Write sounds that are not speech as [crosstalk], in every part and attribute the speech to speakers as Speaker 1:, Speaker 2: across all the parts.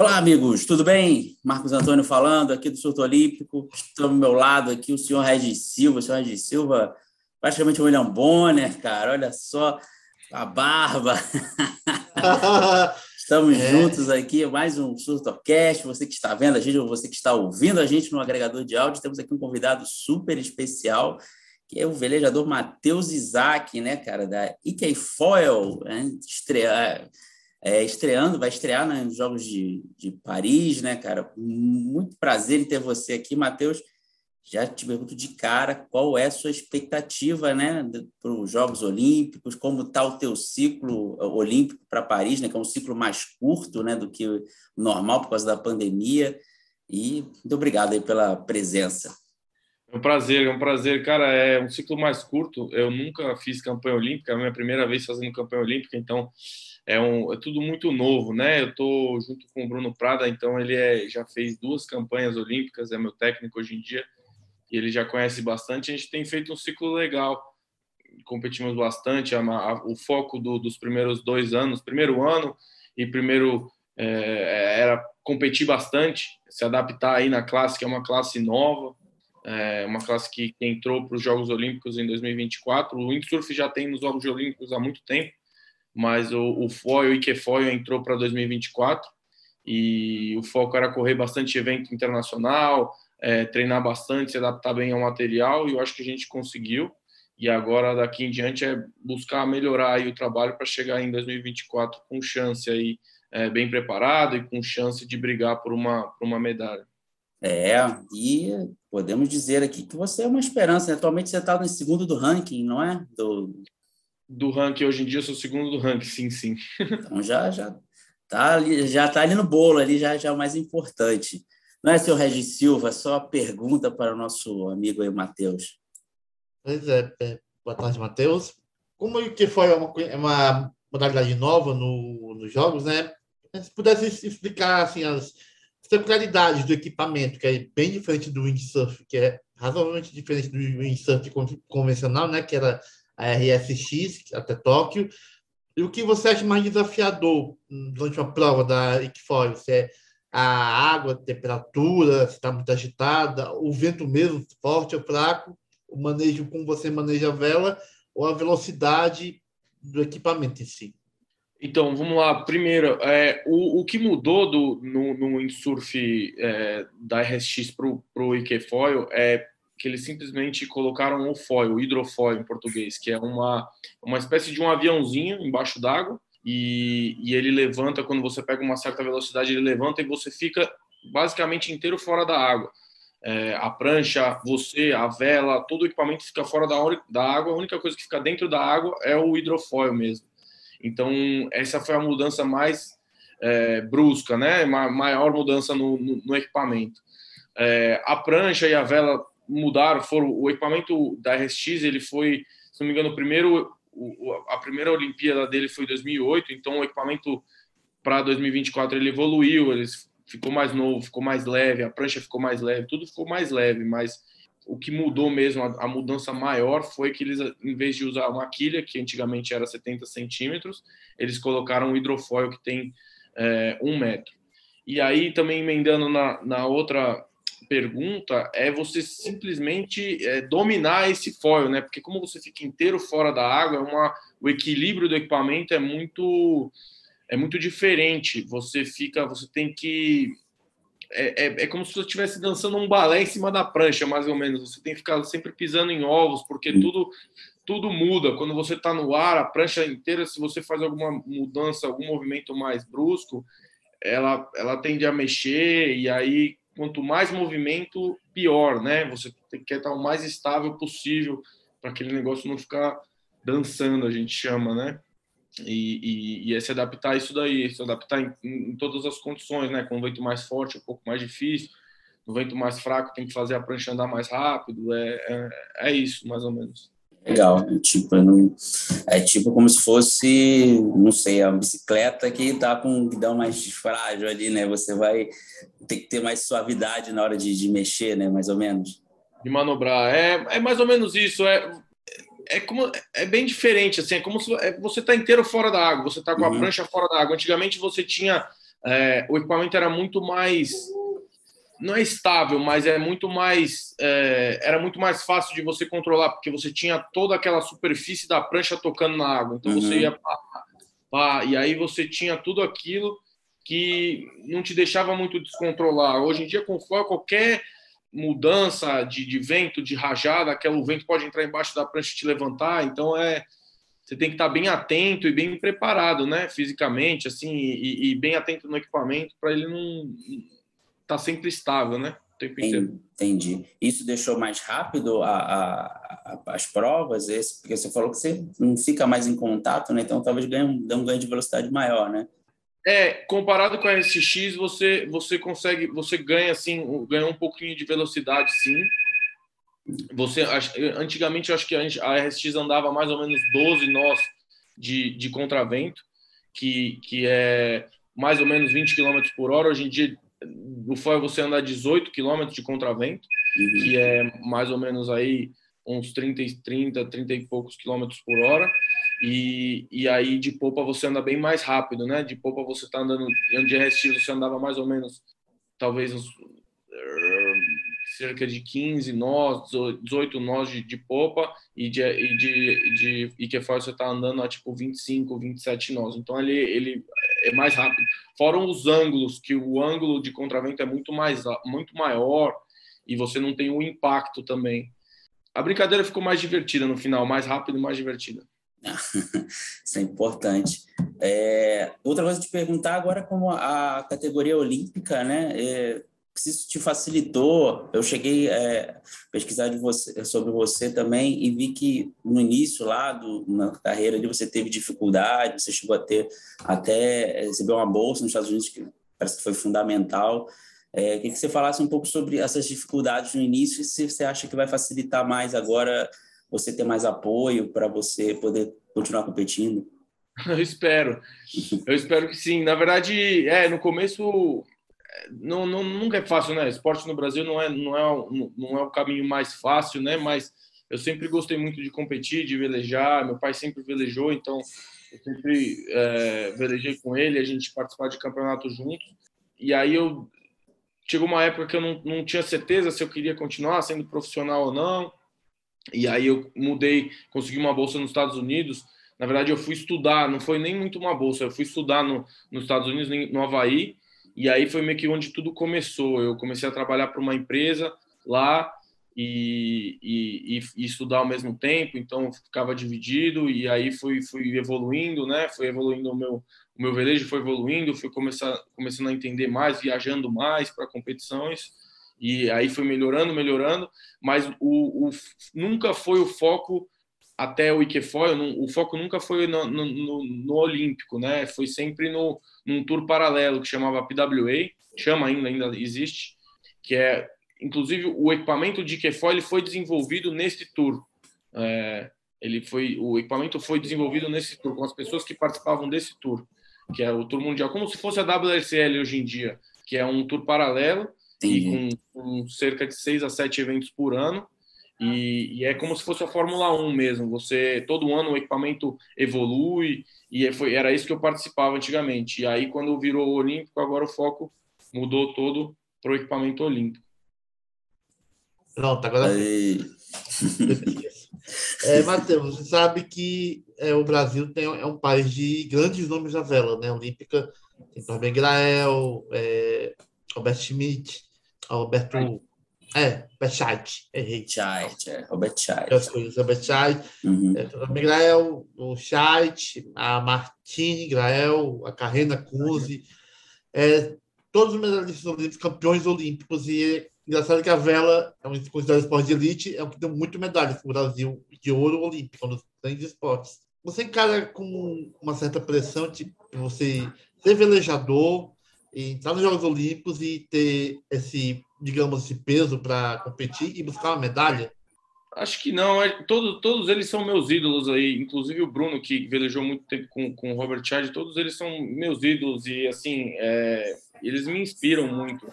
Speaker 1: Olá, amigos, tudo bem? Marcos Antônio falando aqui do Surto Olímpico. Estou ao meu lado aqui o senhor Regis Silva. O senhor Regis Silva, praticamente o William Bonner, cara. Olha só a barba. [laughs] Estamos é. juntos aqui, mais um SurtoCast. Você que está vendo a gente, ou você que está ouvindo a gente no agregador de áudio, temos aqui um convidado super especial, que é o velejador Matheus Isaac, né, cara, da IK Foil, né? estrear é, estreando, vai estrear né, nos Jogos de, de Paris, né, cara? Muito prazer em ter você aqui, Matheus. Já te pergunto de cara qual é a sua expectativa né, para os Jogos Olímpicos, como está o teu ciclo olímpico para Paris, né, que é um ciclo mais curto né, do que o normal por causa da pandemia. E muito obrigado aí pela presença.
Speaker 2: É um prazer, é um prazer. Cara, é um ciclo mais curto. Eu nunca fiz campanha olímpica, é a minha primeira vez fazendo campanha olímpica, então é, um, é tudo muito novo, né? Eu estou junto com o Bruno Prada, então ele é, já fez duas campanhas olímpicas, é meu técnico hoje em dia, e ele já conhece bastante. A gente tem feito um ciclo legal, competimos bastante. A, a, o foco do, dos primeiros dois anos, primeiro ano e primeiro é, era competir bastante, se adaptar aí na classe, que é uma classe nova, é uma classe que, entrou para os Jogos Olímpicos em 2024. O windsurf já tem nos Jogos Olímpicos há muito tempo mas o, o foil, o Ikefoil entrou para 2024 e o foco era correr bastante evento internacional, é, treinar bastante, se adaptar bem ao material e eu acho que a gente conseguiu. E agora daqui em diante é buscar melhorar aí o trabalho para chegar em 2024 com chance aí é, bem preparado e com chance de brigar por uma por uma medalha.
Speaker 1: É, e podemos dizer aqui que você é uma esperança. Né? Atualmente você está no segundo do ranking, não é? Do,
Speaker 2: do ranking hoje em dia, eu sou o segundo do ranking, sim, sim.
Speaker 1: Então já já tá ali, já tá ali no bolo ali, já já é o mais importante. Não é, seu Regis Silva, só a pergunta para o nosso amigo aí, Matheus.
Speaker 3: Pois é, é boa tarde, Matheus. Como que foi uma, é uma modalidade nova no, nos jogos, né? Se pudesse explicar assim, as peculiaridades do equipamento, que é bem diferente do windsurf, que é razoavelmente diferente do windsurf convencional, né? Que era a RSX até Tóquio. E o que você acha mais desafiador durante uma prova da Equifoil? Se é a água, a temperatura, se está muito agitada, o vento mesmo, forte ou fraco, o manejo como você maneja a vela ou a velocidade do equipamento em si?
Speaker 2: Então, vamos lá. Primeiro, é, o, o que mudou do, no, no windsurf é, da RSX para o Equifoil é que eles simplesmente colocaram o foil, o hidrofoil em português, que é uma, uma espécie de um aviãozinho embaixo d'água e, e ele levanta, quando você pega uma certa velocidade, ele levanta e você fica basicamente inteiro fora da água. É, a prancha, você, a vela, todo o equipamento fica fora da, da água, a única coisa que fica dentro da água é o hidrofoil mesmo. Então, essa foi a mudança mais é, brusca, né? maior mudança no, no, no equipamento. É, a prancha e a vela mudaram, foram o equipamento da RSX, ele foi, se não me engano, o primeiro o, a primeira Olimpíada dele foi em 2008, então o equipamento para 2024 ele evoluiu, ele ficou mais novo, ficou mais leve, a prancha ficou mais leve, tudo ficou mais leve, mas o que mudou mesmo, a, a mudança maior foi que eles, em vez de usar uma quilha, que antigamente era 70 centímetros, eles colocaram um hidrofoil que tem é, um metro. E aí, também emendando na, na outra pergunta é você simplesmente é, dominar esse foil, né? Porque como você fica inteiro fora da água, é uma, o equilíbrio do equipamento é muito é muito diferente. Você fica, você tem que é, é, é como se você estivesse dançando um balé em cima da prancha, mais ou menos. Você tem que ficar sempre pisando em ovos, porque tudo tudo muda. Quando você está no ar, a prancha inteira, se você faz alguma mudança, algum movimento mais brusco, ela, ela tende a mexer e aí quanto mais movimento, pior, né? Você quer estar o mais estável possível para aquele negócio não ficar dançando, a gente chama, né? E, e, e é se adaptar a isso daí, se adaptar em, em, todas as condições, né? Com um vento mais forte, um pouco mais difícil, no vento mais fraco, tem que fazer a prancha andar mais rápido, é, é, é isso, mais ou menos.
Speaker 1: Legal, é tipo, não, é tipo como se fosse, não sei, a bicicleta que tá com o guidão mais frágil ali, né? Você vai ter que ter mais suavidade na hora de, de mexer, né? Mais ou menos.
Speaker 2: De manobrar. É, é mais ou menos isso. É, é, como, é bem diferente, assim, é como se é, você tá inteiro fora da água, você tá com a uhum. prancha fora da água. Antigamente você tinha é, o equipamento era muito mais não é estável, mas é muito mais é, era muito mais fácil de você controlar porque você tinha toda aquela superfície da prancha tocando na água, então uhum. você ia pá, pá, e aí você tinha tudo aquilo que não te deixava muito descontrolar. Hoje em dia com qualquer mudança de, de vento, de rajada, aquele vento pode entrar embaixo da prancha e te levantar, então é você tem que estar bem atento e bem preparado, né, fisicamente, assim, e, e bem atento no equipamento para ele não tá sempre estável, né?
Speaker 1: Entendi. Isso deixou mais rápido a, a, a, as provas, esse, porque você falou que você não fica mais em contato, né? Então talvez ganhe um, um ganho de velocidade maior, né?
Speaker 2: É, comparado com a RSX, você você consegue, você ganha assim, ganha um pouquinho de velocidade, sim. Você antigamente eu acho que a RSX andava mais ou menos 12 nós de, de contravento, que, que é mais ou menos 20 km por hora. Hoje em dia, o foil você anda 18 km de contravento, uhum. que é mais ou menos aí uns 30, 30, 30 e poucos quilômetros por hora. E, e aí de popa você anda bem mais rápido, né? De popa você está andando, de RSX você andava mais ou menos, talvez uns cerca de 15 nós, 18 nós de, de popa e de, e de, de Ikefoil você está andando a tipo 25, 27 nós. Então ele, ele é mais rápido. Fora os ângulos, que o ângulo de contravento é muito, mais, muito maior e você não tem o impacto também. A brincadeira ficou mais divertida no final, mais rápido e mais divertida. [laughs]
Speaker 1: Isso é importante. É, outra coisa te perguntar agora como a categoria olímpica, né? É, se isso te facilitou, eu cheguei a é, pesquisar você, sobre você também e vi que no início lá do, na carreira ali você teve dificuldade, você chegou a ter até receber uma bolsa nos Estados Unidos que parece que foi fundamental. É, queria que você falasse um pouco sobre essas dificuldades no início e se você acha que vai facilitar mais agora você ter mais apoio para você poder continuar competindo. [laughs]
Speaker 2: Eu espero, eu espero que sim. Na verdade, é no começo não, não, nunca é fácil, né? Esporte no Brasil não é, não, é, não é o caminho mais fácil, né? Mas eu sempre gostei muito de competir, de velejar. Meu pai sempre velejou, então eu sempre é, velejei com ele. A gente participava de campeonato juntos. E aí eu chegou uma época que eu não, não tinha certeza se eu queria continuar sendo profissional ou não. E aí eu mudei, consegui uma bolsa nos Estados Unidos. Na verdade, eu fui estudar, não foi nem muito uma bolsa, eu fui estudar no, nos Estados Unidos, no Havaí, e aí foi meio que onde tudo começou. Eu comecei a trabalhar para uma empresa lá e, e, e, estudar ao mesmo tempo, então ficava dividido e aí fui, fui evoluindo, né? Foi evoluindo o meu, o meu velejo, foi evoluindo, fui começar, começando a entender mais, viajando mais para competições e aí foi melhorando, melhorando, mas o, o nunca foi o foco até o Ikefoil, o foco nunca foi no, no, no, no, Olímpico, né? Foi sempre no, num tour paralelo que chamava PWA, chama ainda, ainda existe, que é, inclusive, o equipamento de Ikefoil ele foi desenvolvido nesse tour. É, ele foi, o equipamento foi desenvolvido nesse tour, com as pessoas que participavam desse tour, que é o tour mundial, como se fosse a WSL hoje em dia, que é um tour paralelo, e com, com cerca de seis a sete eventos por ano, e, e, é como se fosse a Fórmula 1 mesmo. Você todo ano o equipamento evolui e é, foi, era isso que eu participava antigamente. E aí quando virou olímpico, agora o foco mudou todo para o equipamento olímpico.
Speaker 3: Pronto, agora. [laughs] é, Matheus, você sabe que é, o Brasil tem, é um país de grandes nomes da vela, né? Olímpica. Tem Torben Grael, é, Robert Schmidt, Roberto é, Bechat, errei.
Speaker 1: Chat, é, Robert Chat.
Speaker 3: As coisas, Robert Chat. Uhum. É, Grael, o Chat, a Martini Grael, a Carrena Cuse, é, todos os medalhistas olímpicos, campeões olímpicos, e é engraçado que a vela é um considerado esporte de elite, é o que tem muito medalhas no Brasil, de ouro olímpico, nos grandes esportes. Você encara com uma certa pressão de você ser velejador, entrar nos Jogos Olímpicos e ter esse digamos, esse peso para competir e buscar uma medalha?
Speaker 2: Acho que não. É, todos, todos eles são meus ídolos aí. Inclusive o Bruno, que velejou muito tempo com, com o Robert Chad, todos eles são meus ídolos e, assim, é, eles me inspiram muito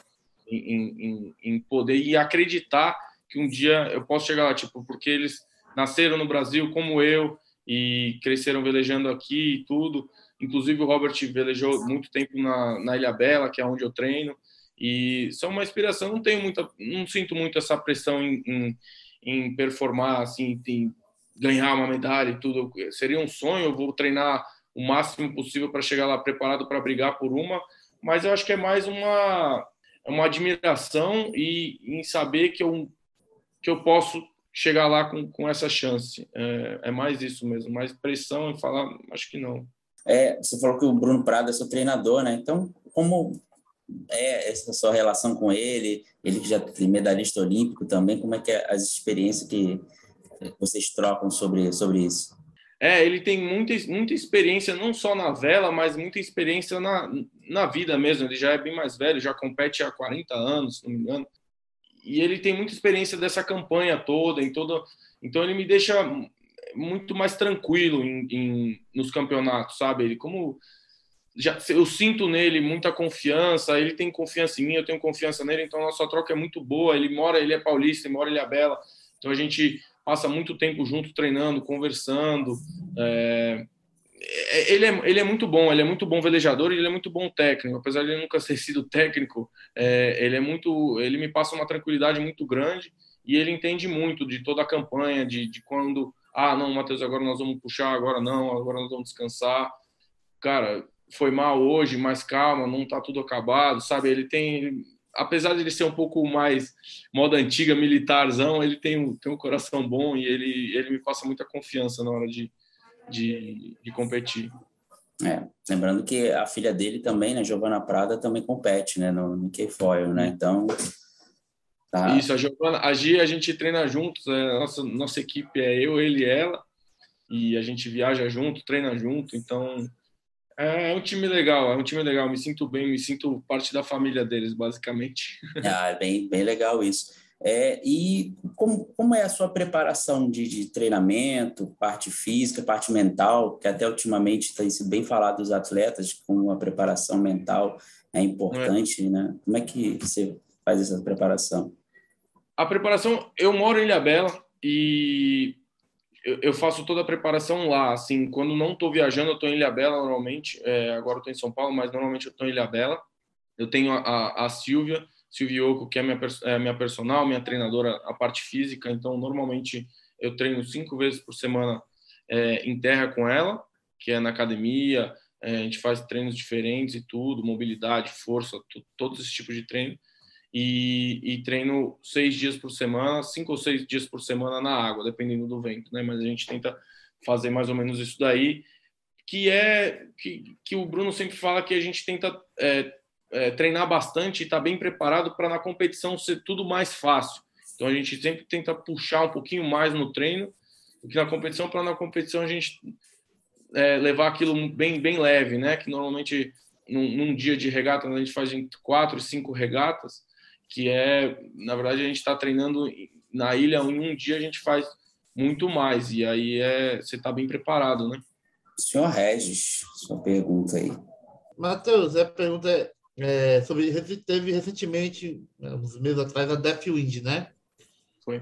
Speaker 2: em, em, em, poder e acreditar que um dia eu posso chegar lá, tipo, porque eles nasceram no Brasil como eu e cresceram velejando aqui e tudo. inclusive o Robert velejou muito tempo na, na Ilha Bela, que é onde eu treino, e são uma inspiração. Não tenho muita, não sinto muito essa pressão em, em, em performar, assim, em ganhar uma medalha e tudo. Seria um sonho, eu vou treinar o máximo possível para chegar lá preparado para brigar por uma, mas eu acho que é mais uma, uma admiração e em saber que eu, que eu posso chegar lá com, com essa chance. É, é mais isso mesmo, mais pressão em falar, acho que não.
Speaker 1: É, você falou que o Bruno Prado é seu treinador, né? Então, como é essa sua relação com ele? Ele que já tem medalhista olímpico também, como é que é as experiências que vocês trocam sobre, sobre isso?
Speaker 2: É, ele tem muita, muita experiência, não só na vela, mas muita experiência na, na vida mesmo. Ele já é bem mais velho, já compete há 40 anos, se não me engano. E ele tem muita experiência dessa campanha toda, em toda. Então ele me deixa muito mais tranquilo em, em nos campeonatos, sabe? Ele como já eu sinto nele muita confiança, ele tem confiança em mim, eu tenho confiança nele, então a nossa troca é muito boa. Ele mora, ele é paulista, ele mora em Ilhabela, então a gente passa muito tempo junto treinando, conversando. É, é... Ele, é, ele é muito bom, ele é muito bom velejador e ele é muito bom técnico. Apesar de ele nunca [laughs] ter sido técnico, é, ele é muito, ele me passa uma tranquilidade muito grande e ele entende muito de toda a campanha, de, de quando, ah, não, Matheus, agora nós vamos puxar, agora não, agora nós vamos descansar. Cara, foi mal hoje, mas calma, não está tudo acabado, sabe? Ele tem, apesar de ele ser um pouco mais moda antiga, militarzão, ele tem um, tem um coração bom e ele, ele me passa muita confiança na hora de, de, de competir.
Speaker 1: É, lembrando que a filha dele também, né, Giovana Prada, também compete, né, no, no K-Foil, né, então...
Speaker 2: Tá. Isso, a Giovana, a Gia, a gente treina juntos, a nossa, nossa equipe é eu, ele e ela, e a gente viaja junto, treina junto, então é, é um time legal, é um time legal. Me sinto bem, me sinto parte da família deles, basicamente. [laughs]
Speaker 1: Ah, é bem, bem legal isso. É, e como, como é a sua preparação de, de, treinamento, parte física, parte mental, que até ultimamente tem sido bem falado dos atletas, com a preparação mental é importante, é. né? Como é que você faz essa preparação?
Speaker 2: A preparação, eu moro em Ilhabela e eu, eu, faço toda a preparação lá. Assim, quando não estou viajando, eu estou em Ilhabela normalmente. É, agora estou em São Paulo, mas normalmente eu estou em Ilhabela. Eu tenho a, a, Silvia, Silvia Oco, que é minha, é minha personal, minha treinadora, a parte física. Então, normalmente eu treino cinco vezes por semana é, em terra com ela, que é na academia. É, a gente faz treinos diferentes e tudo, mobilidade, força, todos esses tipos de treino e, e, treino seis dias por semana, cinco ou seis dias por semana na água, dependendo do vento, né? Mas a gente tenta fazer mais ou menos isso daí, que é que, que o Bruno sempre fala que a gente tenta é, é, treinar bastante e estar tá bem preparado para na competição ser tudo mais fácil. Então a gente sempre tenta puxar um pouquinho mais no treino do que na competição, para na competição a gente é, levar aquilo bem, bem leve, né? Que normalmente num, num dia de regata a gente faz quatro, cinco regatas que é, na verdade, a gente está treinando na ilha, em um dia a gente faz muito mais, e aí é, você está bem preparado, né?
Speaker 1: Senhor Regis, sua pergunta aí.
Speaker 3: Matheus, a pergunta é, é sobre, teve recentemente, uns meses atrás, a Deathwind, né?
Speaker 2: Foi.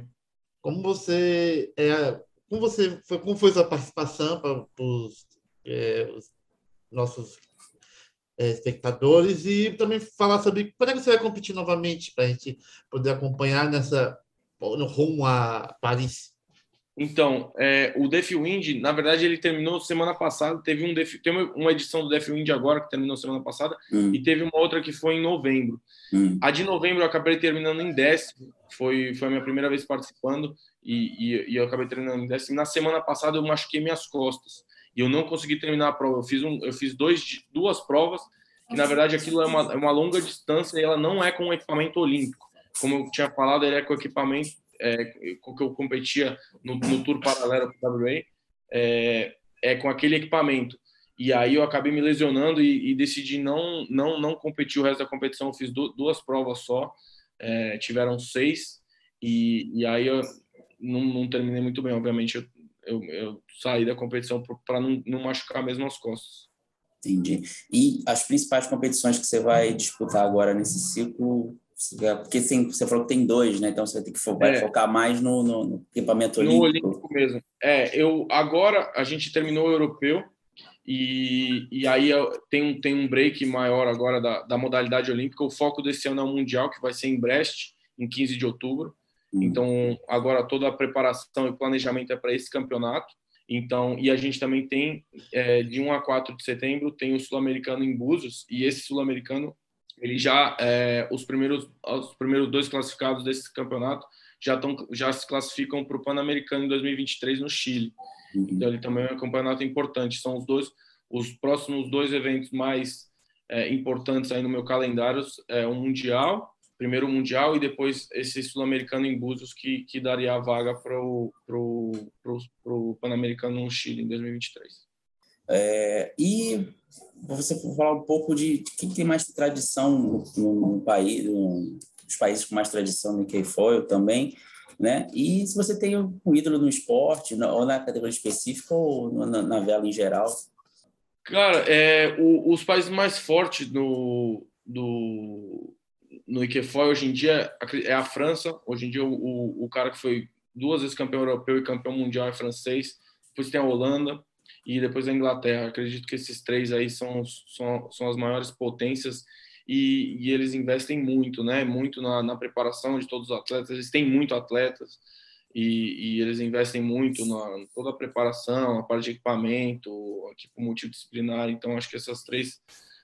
Speaker 3: Como você, é, como você foi, como foi sua participação para os, é, os nossos é, espectadores e também falar sobre quando é que você vai competir novamente para a gente poder acompanhar nessa no rumo a Paris.
Speaker 2: Então, é, o Def Wind, na verdade, ele terminou semana passada. Teve um Def, tem uma edição do Def Wind agora que terminou semana passada hum. e teve uma outra que foi em novembro. Hum. A de novembro eu acabei terminando em décimo. Foi, foi a minha primeira vez participando e, e, e eu acabei terminando em décimo. Na semana passada eu machuquei minhas costas e eu não consegui terminar a prova. Eu fiz, um, eu fiz dois, duas provas, que na verdade aquilo é uma, é uma longa distância e ela não é com equipamento olímpico. Como eu tinha falado, ele é com equipamento é, com que eu competia no, no Tour Paralelo para WA, é, é com aquele equipamento. E aí eu acabei me lesionando e, e, decidi não, não, não competir o resto da competição. Eu fiz duas provas só, é, tiveram seis, e, e aí eu não, não, terminei muito bem. Obviamente, eu eu, eu saí da competição para não, não machucar mesmo as costas.
Speaker 1: Entendi. E as principais competições que você vai disputar agora nesse ciclo, porque assim, você falou que tem dois, né? Então você vai ter que focar, é. focar mais no, no, equipamento olímpico. No olímpico
Speaker 2: mesmo. É, eu agora a gente terminou o europeu E, e aí tem um, tem um break maior agora da, da modalidade olímpica. O foco desse ano é o Mundial, que vai ser em Brest, em 15 de outubro. Então, agora toda a preparação e planejamento é para esse campeonato. Então, e a gente também tem, é, de 1 a 4 de setembro, tem o Sul-Americano em Búzios, e esse Sul-Americano, ele já, é, os, primeiros, os primeiros dois classificados desse campeonato já, tão, já se classificam para o Pan-Americano em 2023 no Chile. Uhum. Então, ele também é um campeonato importante. São os dois, os próximos dois eventos mais é, importantes aí no meu calendário, é o Mundial primeiro Mundial e depois esse Sul-Americano em Búzios que, que daria a vaga para o pro, pro, pro Pan-Americano no Chile em 2023.
Speaker 1: É, e você falar um pouco de quem tem mais tradição no, no país, no, os países com mais tradição no K-Foil também, né? E se você tem um ídolo no esporte, ou na categoria específica, ou na, na vela em geral.
Speaker 2: Cara, é, o, os países mais fortes no, do, no Ikefoy hoje em dia é a França. Hoje em dia o, o cara que foi duas vezes campeão europeu e campeão mundial é francês. Depois tem a Holanda e depois a Inglaterra. Acredito que esses três aí são, são, são as maiores potências e, e eles investem muito, né? Muito na, na, preparação de todos os atletas. Eles têm muito atletas e, e eles investem muito na toda a preparação, a parte de equipamento, equipe multidisciplinar. Então acho que essas três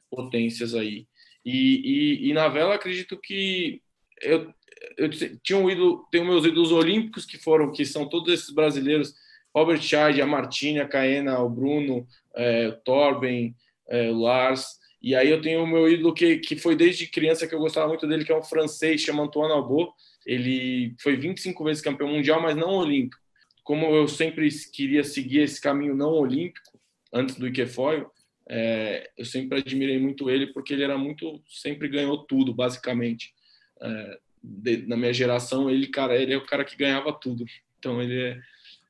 Speaker 2: potências aí. E, e, e na vela acredito que eu, eu tinha um ídolo, tenho meus ídolos olímpicos que foram, que são todos esses brasileiros, Robert Chard, a Martina, a Caena, o Bruno, é, o Torben, é, o Lars. E aí eu tenho o meu ídolo que, que foi desde criança que eu gostava muito dele, que é um francês, chama Antoine Albo. Ele foi 25 vezes campeão mundial, mas não olímpico. Como eu sempre queria seguir esse caminho não olímpico, antes do Ikefoil, é, eu sempre admirei muito ele porque ele era muito sempre ganhou tudo basicamente. É, de, na minha geração ele cara ele é o cara que ganhava tudo. Então ele é,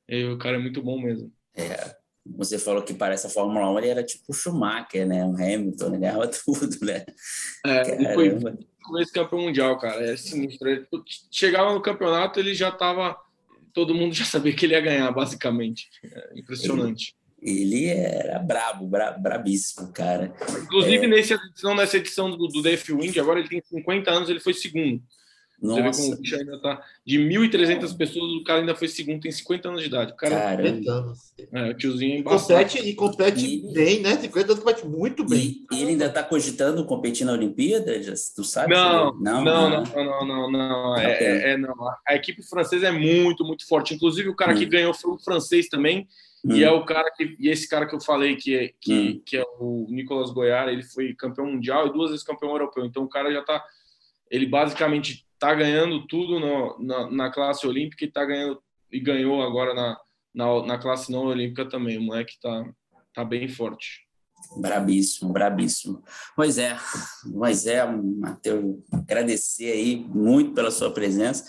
Speaker 2: ele, o cara é muito bom mesmo.
Speaker 1: É, você falou que parece a Fórmula 1 ele era tipo o Schumacher né? O Hamilton ele ganhava [laughs] tudo né?
Speaker 2: É, ele foi campeão mundial cara é sinistro. Ele, chegava no campeonato ele já estava todo mundo já sabia que ele ia ganhar basicamente. É impressionante.
Speaker 1: ele era brabo, bra, brabíssimo, cara.
Speaker 2: Inclusive, é... nessa edição, nessa edição do, do DF Wing, agora ele tem 50 anos, ele foi segundo. Nossa. Você vê como o bicho ainda tá. De 1.300 pessoas, o cara ainda foi segundo, tem 50 anos de idade. O cara
Speaker 3: Caramba.
Speaker 2: é, o tiozinho é
Speaker 3: compete, e compete e... bem, né? 50 anos compete muito bem.
Speaker 1: E, ele ainda tá cogitando competir na Olimpíada? Tu sabe?
Speaker 2: Não, não, não, não, não, não, não. É, é, é, não. A equipe francesa é muito, muito forte. Inclusive, o cara hum. que ganhou foi um francês também. Hum. E é o cara que e esse cara que eu falei que é, que, hum. que é o Nicolas Goiara, ele foi campeão mundial e duas vezes campeão europeu. Então o cara já tá ele basicamente tá ganhando tudo no, na, na, classe olímpica e tá ganhando e ganhou agora na, na, na classe não olímpica também. O moleque tá tá bem forte.
Speaker 1: Brabíssimo, brabíssimo. Pois é, pois é, Matheus, agradecer aí muito pela sua presença.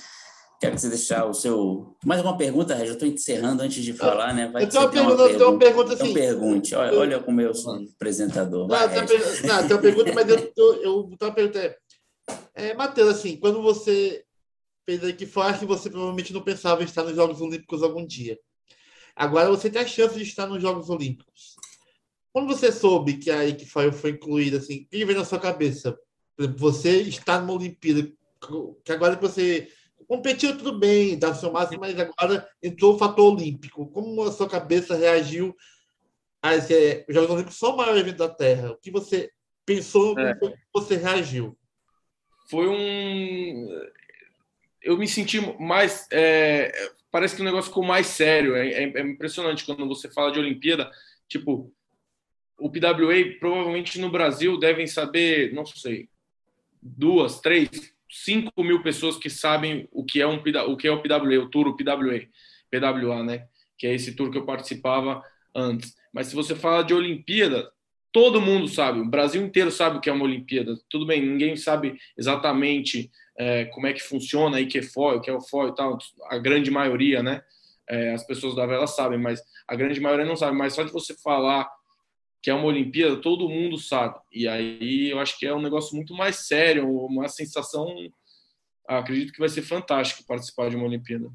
Speaker 1: Quero que você deixar o seu. Mais uma pergunta, Régio? Eu estou encerrando antes de falar, né?
Speaker 3: Vai eu tenho uma pergunta, uma pergunta, pergunta
Speaker 1: assim. Então pergunte. Olha, olha como eu sou apresentador.
Speaker 3: Não, tem uma pergunta, mas eu, tô, eu tenho uma pergunta. É, Matheus, assim, quando você fez a que que você provavelmente não pensava em estar nos Jogos Olímpicos algum dia. Agora você tem a chance de estar nos Jogos Olímpicos. Quando você soube que a Equifair foi incluída, assim, o que veio na sua cabeça? Você está numa Olimpíada, que agora que você competiu tudo bem, dava seu máximo, mas agora entrou o fator olímpico. Como a sua cabeça reagiu a esse, os Jogos Olímpicos são o maior evento da Terra? O que você pensou, é. como você reagiu?
Speaker 2: Foi um... Eu me senti mais... É... Parece que o negócio ficou mais sério. É, é, é impressionante quando você fala de Olimpíada. Tipo, o PWA provavelmente no Brasil devem saber, não sei, duas, três 5 mil pessoas que sabem o que é um o que é o PWA, o tour o PWA, PWA, né? Que é esse tour que eu participava antes. Mas se você fala de Olimpíada, todo mundo sabe, o Brasil inteiro sabe o que é uma Olimpíada. Tudo bem, ninguém sabe exatamente é, como é que funciona aí que é FOI, o que é o FOI e tal. A grande maioria, né? É, as pessoas da vela sabem, mas a grande maioria não sabe. Mas só de você falar que é uma Olimpíada, todo mundo sabe. E aí eu acho que é um negócio muito mais sério, uma sensação. acredito que vai ser fantástico participar de uma Olimpíada.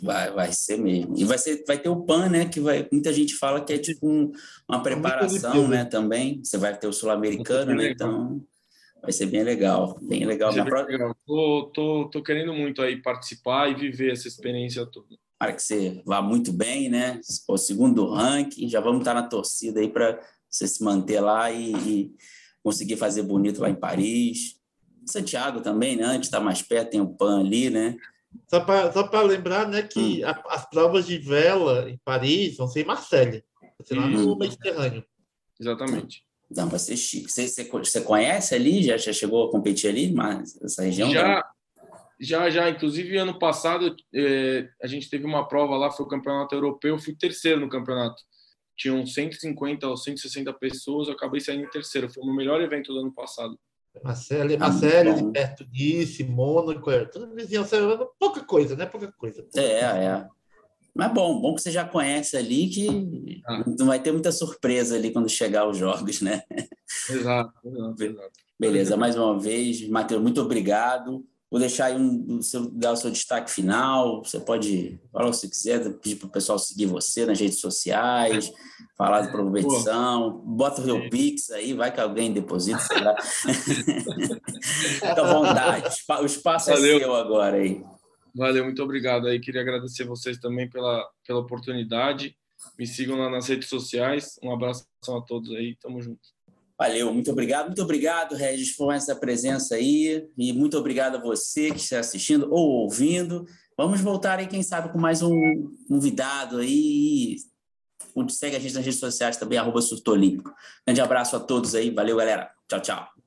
Speaker 1: Vai, vai ser mesmo. E vai, ser, vai ter o PAN, né? Que vai, muita gente fala que é tipo um, uma preparação, né? Também. Você vai ter o sul-americano, né? Então vai ser bem legal. Bem legal.
Speaker 2: Bem legal. Tô, tô, tô querendo muito aí participar e viver essa experiência toda.
Speaker 1: Para que você vá muito bem, né? O segundo ranking, já vamos estar na torcida aí para você se manter lá e, e, conseguir fazer bonito lá em Paris. Santiago também, né? Antes está mais perto, tem o PAN ali, né?
Speaker 3: Só para lembrar né, que hum. a, as provas de vela em Paris vão ser em Marselha, vai ser lá no hum. Mediterrâneo.
Speaker 2: Exatamente.
Speaker 1: Não, vai ser chique. Você, você, você conhece ali? Já, já chegou a competir ali, mas essa região?
Speaker 2: Já, já, já. Inclusive, ano passado, eh, a gente teve uma prova lá, foi o campeonato europeu, eu fui terceiro no campeonato. Tinham 150 ou 160 pessoas, eu acabei saindo em terceiro. Foi o meu melhor evento do ano passado.
Speaker 3: Marcelo, ah, Marcelo perto disso, Mônaco, é, tudo vizinhança, pouca coisa, né? Pouca coisa.
Speaker 1: É, é. Mas bom, bom que você já conhece ali, que ah. não vai ter muita surpresa ali quando chegar os jogos, né?
Speaker 2: Exato, exato, exato.
Speaker 1: Beleza, mais uma vez, Matheus, muito obrigado. Vou deixar aí um, seu, dar o seu destaque final. Você pode falar o que você quiser, pedir para o pessoal seguir você nas redes sociais, falar de competição. Bota o seu Pix aí, vai que alguém deposita, sei lá. [laughs] Fica à vontade. O espaço é Valeu. é seu agora aí.
Speaker 2: Valeu, muito obrigado aí. Queria agradecer vocês também pela, pela oportunidade. Me sigam lá nas redes sociais. Um abraço a todos aí. Tamo junto.
Speaker 1: Valeu, muito obrigado. Muito obrigado, Regis, por essa presença aí. E muito obrigado a você que está assistindo ou ouvindo. Vamos voltar aí, quem sabe, com mais um convidado aí. Segue a gente nas redes sociais também, arroba Surto Olímpico. Grande abraço a todos aí. Valeu, galera. Tchau, tchau.